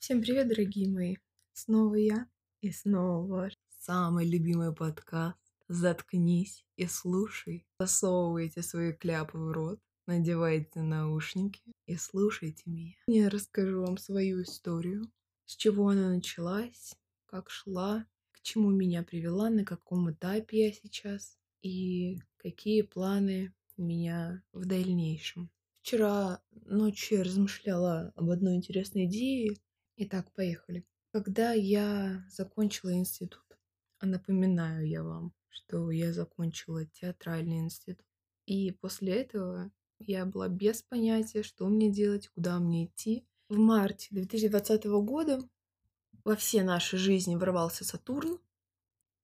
Всем привет, дорогие мои! Снова я и снова ваш самый любимый подкаст. Заткнись и слушай. Засовывайте свои кляпы в рот, надевайте наушники и слушайте меня. Я расскажу вам свою историю, с чего она началась, как шла, к чему меня привела, на каком этапе я сейчас и какие планы у меня в дальнейшем. Вчера ночью я размышляла об одной интересной идее. Итак, поехали. Когда я закончила институт, а напоминаю я вам, что я закончила театральный институт, и после этого я была без понятия, что мне делать, куда мне идти. В марте 2020 года во все наши жизни ворвался Сатурн.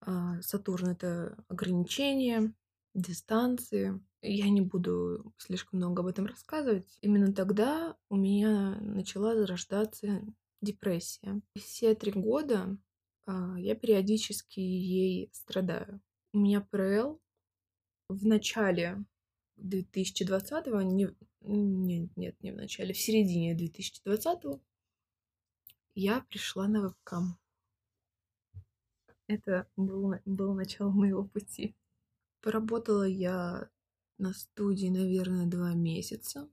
А, Сатурн — это ограничения, дистанции. Я не буду слишком много об этом рассказывать. Именно тогда у меня начала зарождаться депрессия. Все три года а, я периодически ей страдаю. У меня ПРЛ в начале 2020-го, не, нет, нет, не в начале, в середине 2020-го я пришла на вебкам. Это было, было начало моего пути. Поработала я на студии, наверное, два месяца.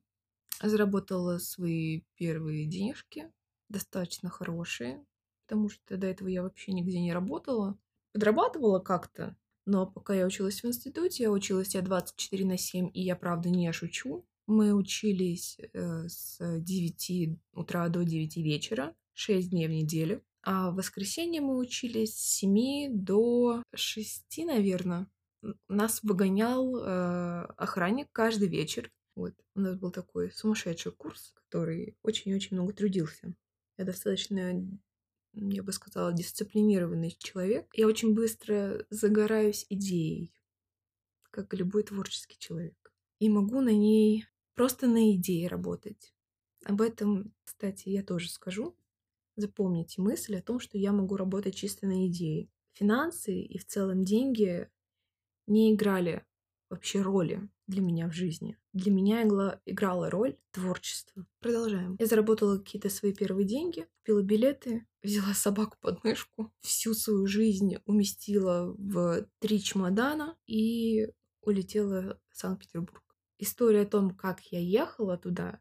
Заработала свои первые денежки, достаточно хорошие, потому что до этого я вообще нигде не работала. Подрабатывала как-то, но пока я училась в институте, я училась я 24 на 7, и я правда не шучу. Мы учились э, с 9 утра до 9 вечера, 6 дней в неделю. А в воскресенье мы учились с 7 до 6, наверное. Нас выгонял э, охранник каждый вечер. Вот. У нас был такой сумасшедший курс, который очень-очень много трудился. Я достаточно я бы сказала, дисциплинированный человек. Я очень быстро загораюсь идеей, как и любой творческий человек. И могу на ней просто на идее работать. Об этом, кстати, я тоже скажу. Запомните мысль о том, что я могу работать чисто на идее. Финансы и в целом деньги не играли вообще роли для меня в жизни. Для меня игла, играла роль творчество. Продолжаем. Я заработала какие-то свои первые деньги, купила билеты, взяла собаку под мышку, всю свою жизнь уместила в три чемодана и улетела в Санкт-Петербург. История о том, как я ехала туда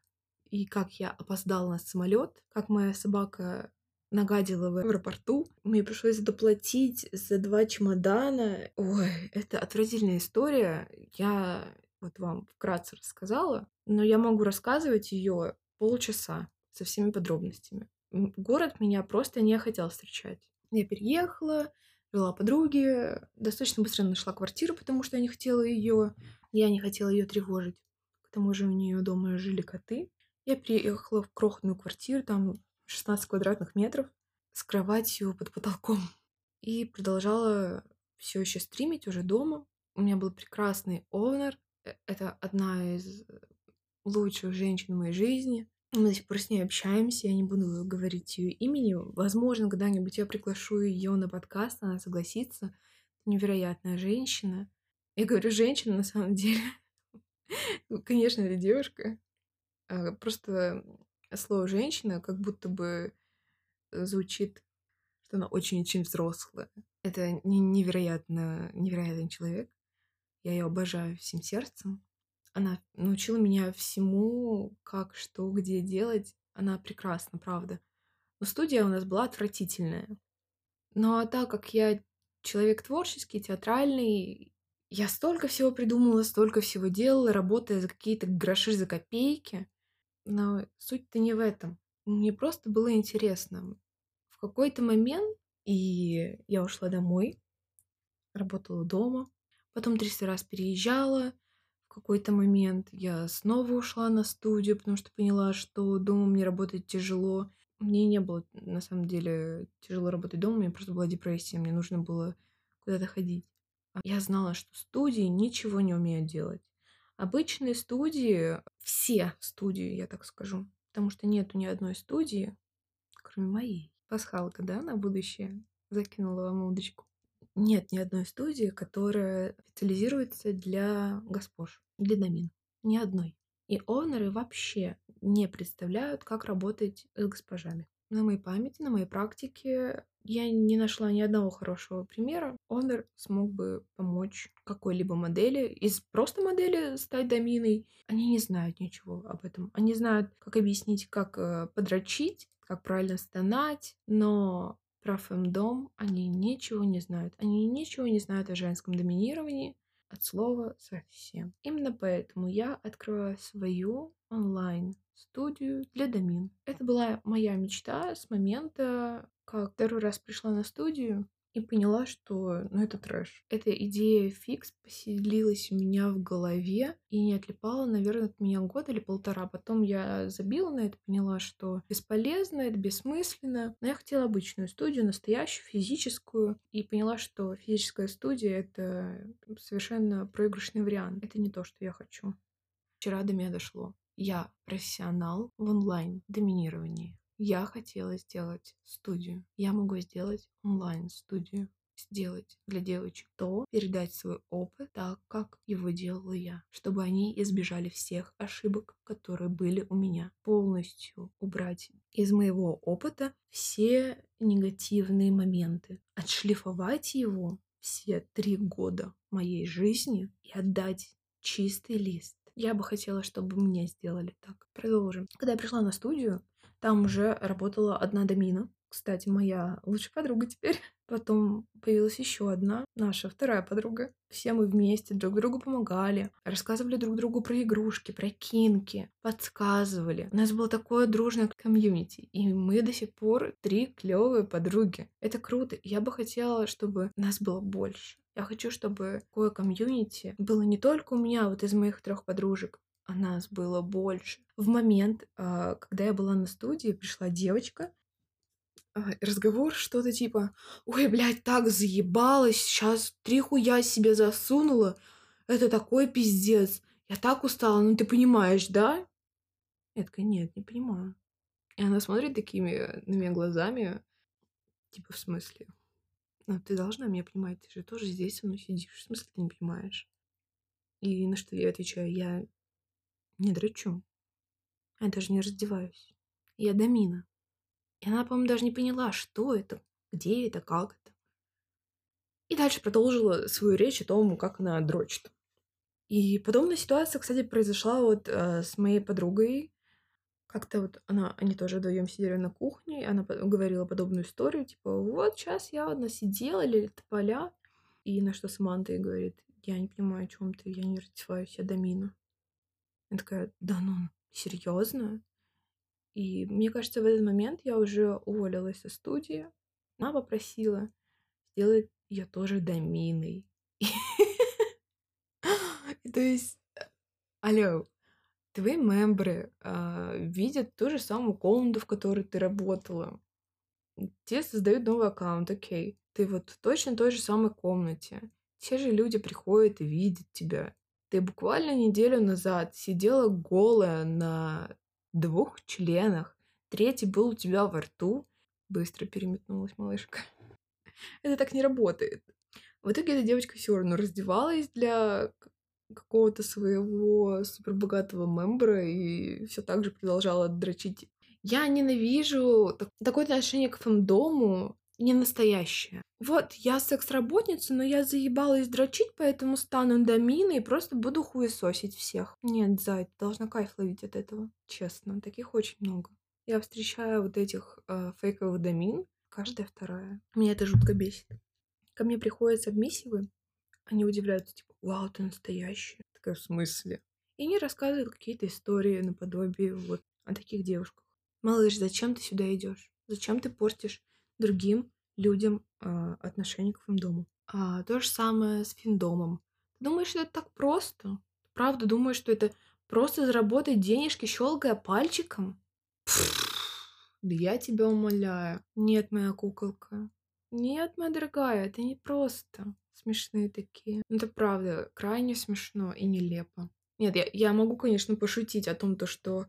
и как я опоздала на самолет, как моя собака нагадила в аэропорту. Мне пришлось доплатить за два чемодана. Ой, это отвратительная история. Я вот вам вкратце рассказала, но я могу рассказывать ее полчаса со всеми подробностями. Город меня просто не хотел встречать. Я переехала, жила подруги, достаточно быстро нашла квартиру, потому что я не хотела ее, я не хотела ее тревожить. К тому же у нее дома жили коты. Я приехала в крохотную квартиру, там 16 квадратных метров, с кроватью под потолком. И продолжала все еще стримить уже дома. У меня был прекрасный овнер, это одна из лучших женщин в моей жизни. Мы до сих пор с ней общаемся, я не буду говорить ее имени. Возможно, когда-нибудь я приглашу ее на подкаст, она согласится. Невероятная женщина. Я говорю женщина на самом деле. Ну, конечно, это девушка. А, просто слово женщина как будто бы звучит, что она очень-очень взрослая. Это невероятно, невероятный человек. Я ее обожаю всем сердцем. Она научила меня всему, как, что, где делать. Она прекрасна, правда. Но студия у нас была отвратительная. Ну а так как я человек творческий, театральный, я столько всего придумала, столько всего делала, работая за какие-то гроши за копейки. Но суть-то не в этом. Мне просто было интересно. В какой-то момент, и я ушла домой, работала дома, Потом 300 раз переезжала. В какой-то момент я снова ушла на студию, потому что поняла, что дома мне работать тяжело. Мне не было, на самом деле, тяжело работать дома, у меня просто была депрессия, мне нужно было куда-то ходить. А я знала, что студии ничего не умеют делать. Обычные студии, все студии, я так скажу, потому что нету ни одной студии, кроме моей. Пасхалка, да, на будущее? Закинула вам удочку нет ни одной студии, которая специализируется для госпож, для домин. Ни одной. И онеры вообще не представляют, как работать с госпожами. на моей памяти, на моей практике я не нашла ни одного хорошего примера. Honor смог бы помочь какой-либо модели из просто модели стать доминой. Они не знают ничего об этом. Они знают, как объяснить, как э, подрочить, как правильно стонать, но про фемдом они ничего не знают. Они ничего не знают о женском доминировании от слова совсем. Именно поэтому я открываю свою онлайн студию для домин. Это была моя мечта с момента, как второй раз пришла на студию и поняла, что ну это трэш. Эта идея фикс поселилась у меня в голове и не отлипала, наверное, от меня год или полтора. Потом я забила на это, поняла, что бесполезно, это бессмысленно. Но я хотела обычную студию, настоящую, физическую. И поняла, что физическая студия — это совершенно проигрышный вариант. Это не то, что я хочу. Вчера до меня дошло. Я профессионал в онлайн-доминировании. Я хотела сделать студию. Я могу сделать онлайн-студию. Сделать для девочек то, передать свой опыт так, как его делала я, чтобы они избежали всех ошибок, которые были у меня. Полностью убрать из моего опыта все негативные моменты, отшлифовать его все три года моей жизни и отдать чистый лист. Я бы хотела, чтобы меня сделали так. Продолжим. Когда я пришла на студию, там уже работала одна домина. Кстати, моя лучшая подруга теперь. Потом появилась еще одна, наша вторая подруга. Все мы вместе друг другу помогали, рассказывали друг другу про игрушки, про кинки, подсказывали. У нас было такое дружное комьюнити, и мы до сих пор три клевые подруги. Это круто. Я бы хотела, чтобы нас было больше. Я хочу, чтобы такое комьюнити было не только у меня, вот из моих трех подружек, а нас было больше. В момент, а, когда я была на студии, пришла девочка, а, разговор что-то типа «Ой, блядь, так заебалась, сейчас три хуя себе засунула, это такой пиздец, я так устала, ну ты понимаешь, да?» Я такая «Нет, не понимаю». И она смотрит такими на меня глазами, типа «В смысле?» «Ну ты должна меня понимать, ты же тоже здесь со мной сидишь, в смысле ты не понимаешь?» И на что я отвечаю «Я не дрочу. Я даже не раздеваюсь. Я домина. И она, по-моему, даже не поняла, что это, где это, как это. И дальше продолжила свою речь о том, как она дрочит. И подобная ситуация, кстати, произошла вот э, с моей подругой. Как-то вот она, они тоже вдвоем сидели на кухне, и она говорила подобную историю, типа, вот сейчас я одна сидела, или тополя, и на что Саманта ей говорит, я не понимаю, о чем ты, я не раздеваюсь, я домина. Я такая, да ну, серьезно? И мне кажется, в этот момент я уже уволилась со студии. Она попросила сделать ее тоже доминой. То есть, алло, твои мембры э, видят ту же самую комнату, в которой ты работала. Тебе создают новый аккаунт, окей. Ты вот в точно той же самой комнате. Те же люди приходят и видят тебя. Ты буквально неделю назад сидела голая на двух членах. Третий был у тебя во рту. Быстро переметнулась малышка. Это так не работает. В итоге эта девочка все равно раздевалась для какого-то своего супербогатого мембра и все так же продолжала дрочить. Я ненавижу такое отношение к фэндому не настоящее. Вот, я секс-работница, но я заебалась дрочить, поэтому стану доминой и просто буду хуесосить всех. Нет, зай, ты должна кайф ловить от этого. Честно, таких очень много. Я встречаю вот этих э, фейковых домин, каждая вторая. Меня это жутко бесит. Ко мне приходят сабмиссивы, они удивляются, типа, вау, ты настоящая. Такая, в смысле? И они рассказывают какие-то истории наподобие вот о таких девушках. Малыш, зачем ты сюда идешь? Зачем ты портишь другим людям э, отношение к финдому. А, то же самое с финдомом. Ты думаешь, что это так просто? Правда, думаешь, что это просто заработать денежки, щелкая пальчиком? Да я тебя умоляю. Нет, моя куколка. Нет, моя дорогая, это не просто. Смешные такие. Ну, это правда, крайне смешно и нелепо. Нет, я, я могу, конечно, пошутить о том, то, что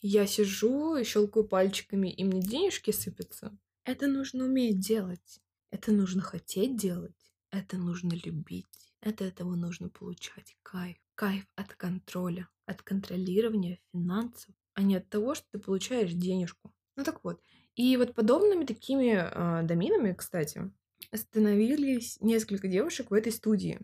я сижу и щелкаю пальчиками, и мне денежки сыпятся. Это нужно уметь делать. Это нужно хотеть делать. Это нужно любить. От этого нужно получать кайф. Кайф от контроля, от контролирования финансов, а не от того, что ты получаешь денежку. Ну так вот, И вот подобными такими э, доминами, кстати, становились несколько девушек в этой студии.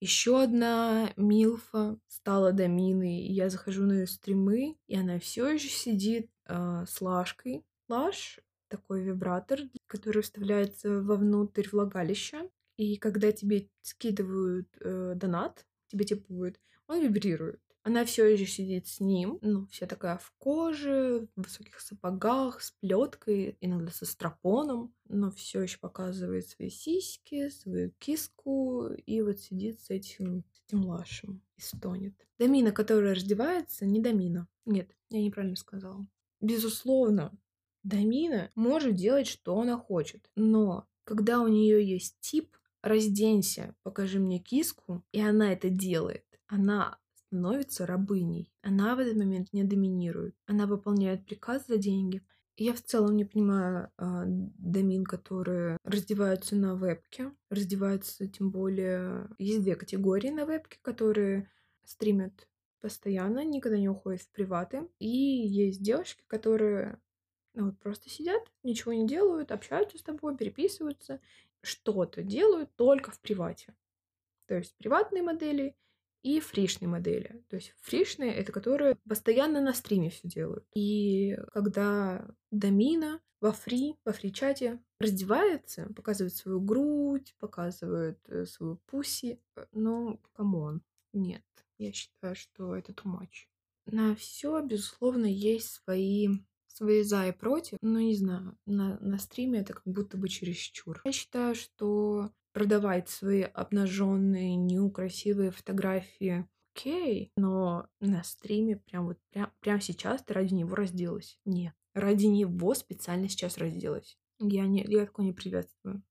Еще одна Милфа стала доминой, и я захожу на ее стримы, и она все еще сидит э, с Лашкой. Лаш — такой вибратор, который вставляется вовнутрь влагалища, и когда тебе скидывают э, донат, тебе будет, он вибрирует. Она все еще сидит с ним, ну, вся такая в коже, в высоких сапогах, с плеткой, иногда со стропоном, но все еще показывает свои сиськи, свою киску, и вот сидит с этим, с этим лашем и стонет. Домина, которая раздевается, не домина. Нет, я неправильно сказала. Безусловно, домина может делать, что она хочет, но когда у нее есть тип, разденься, покажи мне киску, и она это делает, она становится рабыней. Она в этот момент не доминирует. Она выполняет приказ за деньги. Я в целом не понимаю э, домин, которые раздеваются на вебке. Раздеваются тем более... Есть две категории на вебке, которые стримят постоянно, никогда не уходят в приваты. И есть девушки, которые ну, вот просто сидят, ничего не делают, общаются с тобой, переписываются, что-то делают только в привате. То есть приватные модели и фришные модели. То есть фришные — это которые постоянно на стриме все делают. И когда Домина во free, во free -чате раздевается, показывает свою грудь, показывает э, свою pussy, э, ну, come on, нет. Я считаю, что это too much. На все, безусловно, есть свои свои за и против, но не знаю, на, на стриме это как будто бы чересчур. Я считаю, что продавать свои обнаженные, неукрасивые фотографии окей, но на стриме прям вот прям, прям сейчас ты ради него разделась. Нет, ради него специально сейчас разделась. Я, не, я такое не приветствую.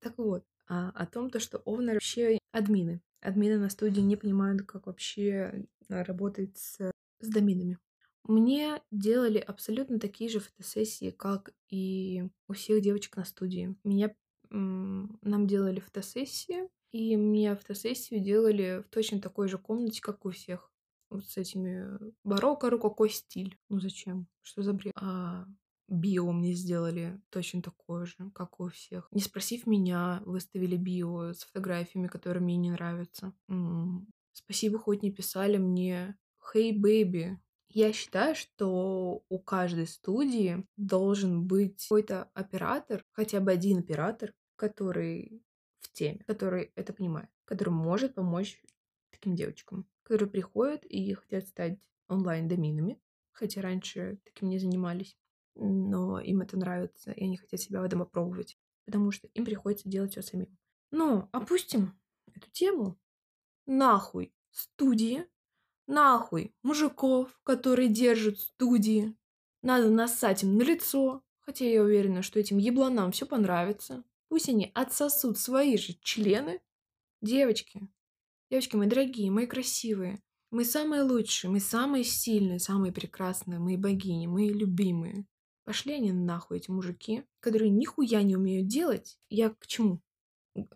Так вот, а, о том, то, что овнеры вообще админы. Админы на студии не понимают, как вообще работать с, с доминами. Мне делали абсолютно такие же фотосессии, как и у всех девочек на студии. Меня нам делали фотосессии, и мне фотосессию делали в точно такой же комнате, как у всех. Вот с этими барокко, рококо стиль. Ну зачем? Что за бред? А био мне сделали точно такое же, как у всех. Не спросив меня, выставили био с фотографиями, которые мне не нравятся. М-м. Спасибо, хоть не писали мне «Hey, baby, я считаю, что у каждой студии должен быть какой-то оператор, хотя бы один оператор, который в теме, который это понимает, который может помочь таким девочкам, которые приходят и хотят стать онлайн-доминами, хотя раньше таким не занимались, но им это нравится, и они хотят себя в этом попробовать, потому что им приходится делать все самим. Но опустим эту тему нахуй студии, Нахуй мужиков, которые держат студии. Надо нассать им на лицо, хотя я уверена, что этим ебланам все понравится. Пусть они отсосут свои же члены. Девочки, девочки мои дорогие, мои красивые, мы самые лучшие, мы самые сильные, самые прекрасные, мои богини, мои любимые. Пошли они нахуй, эти мужики, которые нихуя не умеют делать. Я к чему?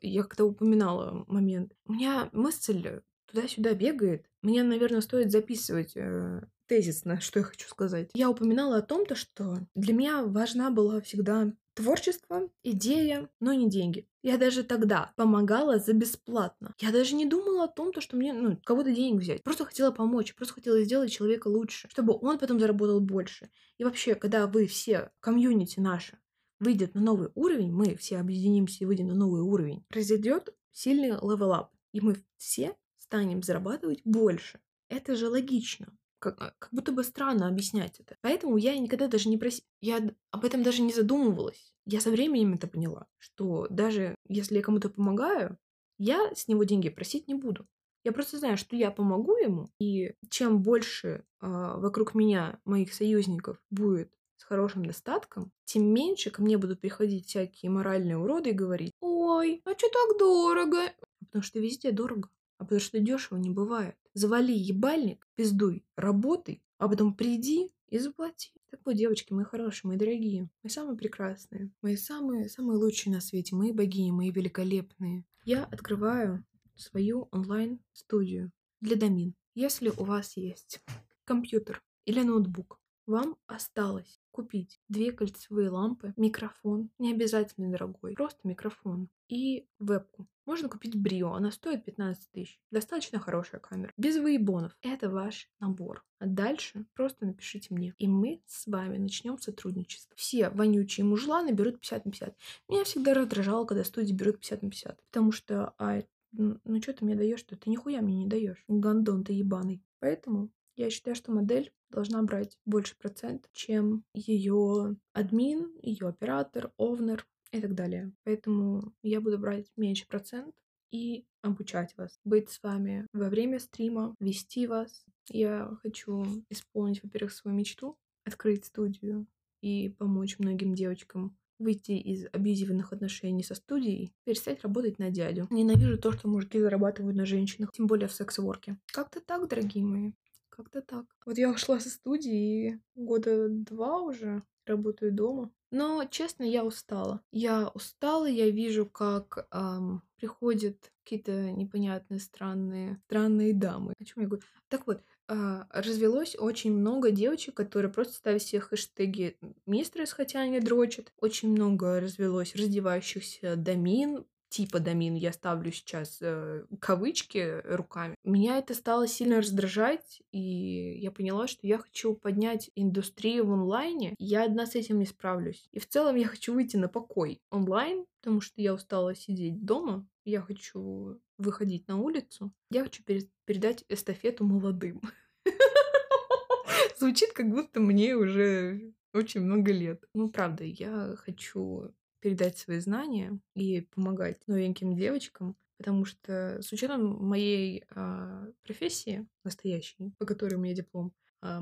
Я как-то упоминала момент. У меня мысль туда-сюда бегает. Мне, наверное, стоит записывать э, тезисно, что я хочу сказать. Я упоминала о том, то, что для меня важна была всегда творчество, идея, но не деньги. Я даже тогда помогала за бесплатно. Я даже не думала о том, то, что мне, ну, кого-то денег взять. Просто хотела помочь, просто хотела сделать человека лучше, чтобы он потом заработал больше. И вообще, когда вы все, комьюнити наше, выйдет на новый уровень, мы все объединимся и выйдем на новый уровень, произойдет сильный level up. И мы все станем зарабатывать больше. Это же логично. Как, а, как будто бы странно объяснять это. Поэтому я никогда даже не просила, я об этом даже не задумывалась. Я со временем это поняла, что даже если я кому-то помогаю, я с него деньги просить не буду. Я просто знаю, что я помогу ему, и чем больше э, вокруг меня моих союзников будет с хорошим достатком, тем меньше ко мне будут приходить всякие моральные уроды и говорить, ой, а что так дорого? Потому что везде дорого а потому что дешево не бывает. Завали ебальник, пиздуй, работай, а потом приди и заплати. Так вот, девочки, мои хорошие, мои дорогие, мои самые прекрасные, мои самые, самые лучшие на свете, мои богини, мои великолепные. Я открываю свою онлайн-студию для домин. Если у вас есть компьютер или ноутбук, вам осталось купить две кольцевые лампы, микрофон, не обязательно дорогой, просто микрофон и вебку. Можно купить Брио, она стоит 15 тысяч. Достаточно хорошая камера. Без выебонов. Это ваш набор. А дальше просто напишите мне. И мы с вами начнем сотрудничество. Все вонючие мужланы берут 50 на 50. Меня всегда раздражало, когда студии берут 50 на 50. Потому что, а, ну что ты мне даешь, что ты нихуя мне не даешь. Гандон ты ебаный. Поэтому я считаю, что модель должна брать больше процент, чем ее админ, ее оператор, овнер и так далее. Поэтому я буду брать меньше процент и обучать вас, быть с вами во время стрима, вести вас. Я хочу исполнить, во-первых, свою мечту, открыть студию и помочь многим девочкам выйти из абьюзивных отношений со студией, перестать работать на дядю. Ненавижу то, что мужики зарабатывают на женщинах, тем более в секс-ворке. Как-то так, дорогие мои. Как-то так. Вот я ушла со студии и года два уже работаю дома. Но, честно, я устала. Я устала, я вижу, как эм, приходят какие-то непонятные, странные, странные дамы. О чем я говорю? Так вот, э, развелось очень много девочек, которые просто ставят себе хэштеги мистерс, хотя они дрочат. Очень много развелось раздевающихся домин, типа домин, я ставлю сейчас э, кавычки руками, меня это стало сильно раздражать, и я поняла, что я хочу поднять индустрию в онлайне, я одна с этим не справлюсь. И в целом я хочу выйти на покой онлайн, потому что я устала сидеть дома, я хочу выходить на улицу, я хочу передать эстафету молодым. Звучит, как будто мне уже очень много лет. Ну, правда, я хочу передать свои знания и помогать новеньким девочкам, потому что с учетом моей э, профессии настоящей, по которой у меня диплом, э,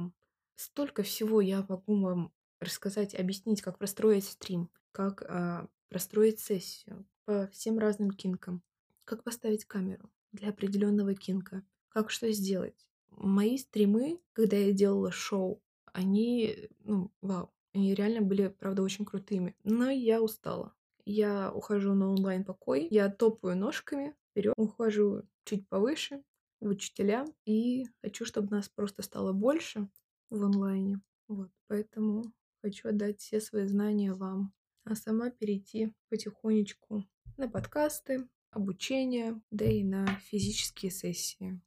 столько всего я могу вам рассказать, объяснить, как простроить стрим, как э, простроить сессию по всем разным кинкам, как поставить камеру для определенного кинка, как что сделать. Мои стримы, когда я делала шоу, они, ну, вау, они реально были, правда, очень крутыми. Но я устала. Я ухожу на онлайн-покой, я топаю ножками вперед, ухожу чуть повыше в учителя и хочу, чтобы нас просто стало больше в онлайне. Вот, поэтому хочу отдать все свои знания вам, а сама перейти потихонечку на подкасты, обучение, да и на физические сессии.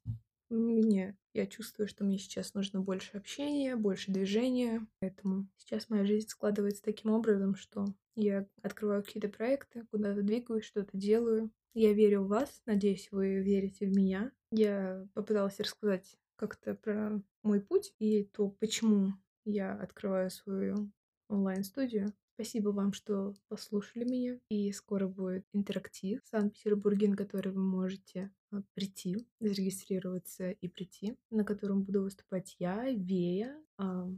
Мне, я чувствую, что мне сейчас нужно больше общения, больше движения. Поэтому сейчас моя жизнь складывается таким образом, что я открываю какие-то проекты, куда-то двигаюсь, что-то делаю. Я верю в вас, надеюсь, вы верите в меня. Я попыталась рассказать как-то про мой путь и то, почему я открываю свою онлайн-студию. Спасибо вам, что послушали меня. И скоро будет интерактив в Санкт-Петербурге, на который вы можете а, прийти, зарегистрироваться и прийти, на котором буду выступать я, Вея,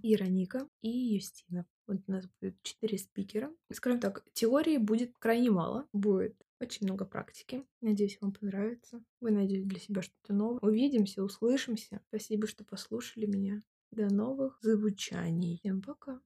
Ироника и Юстина. Вот у нас будет четыре спикера. Скажем так, теории будет крайне мало. Будет очень много практики. Надеюсь, вам понравится. Вы найдете для себя что-то новое. Увидимся, услышимся. Спасибо, что послушали меня. До новых звучаний. Всем пока.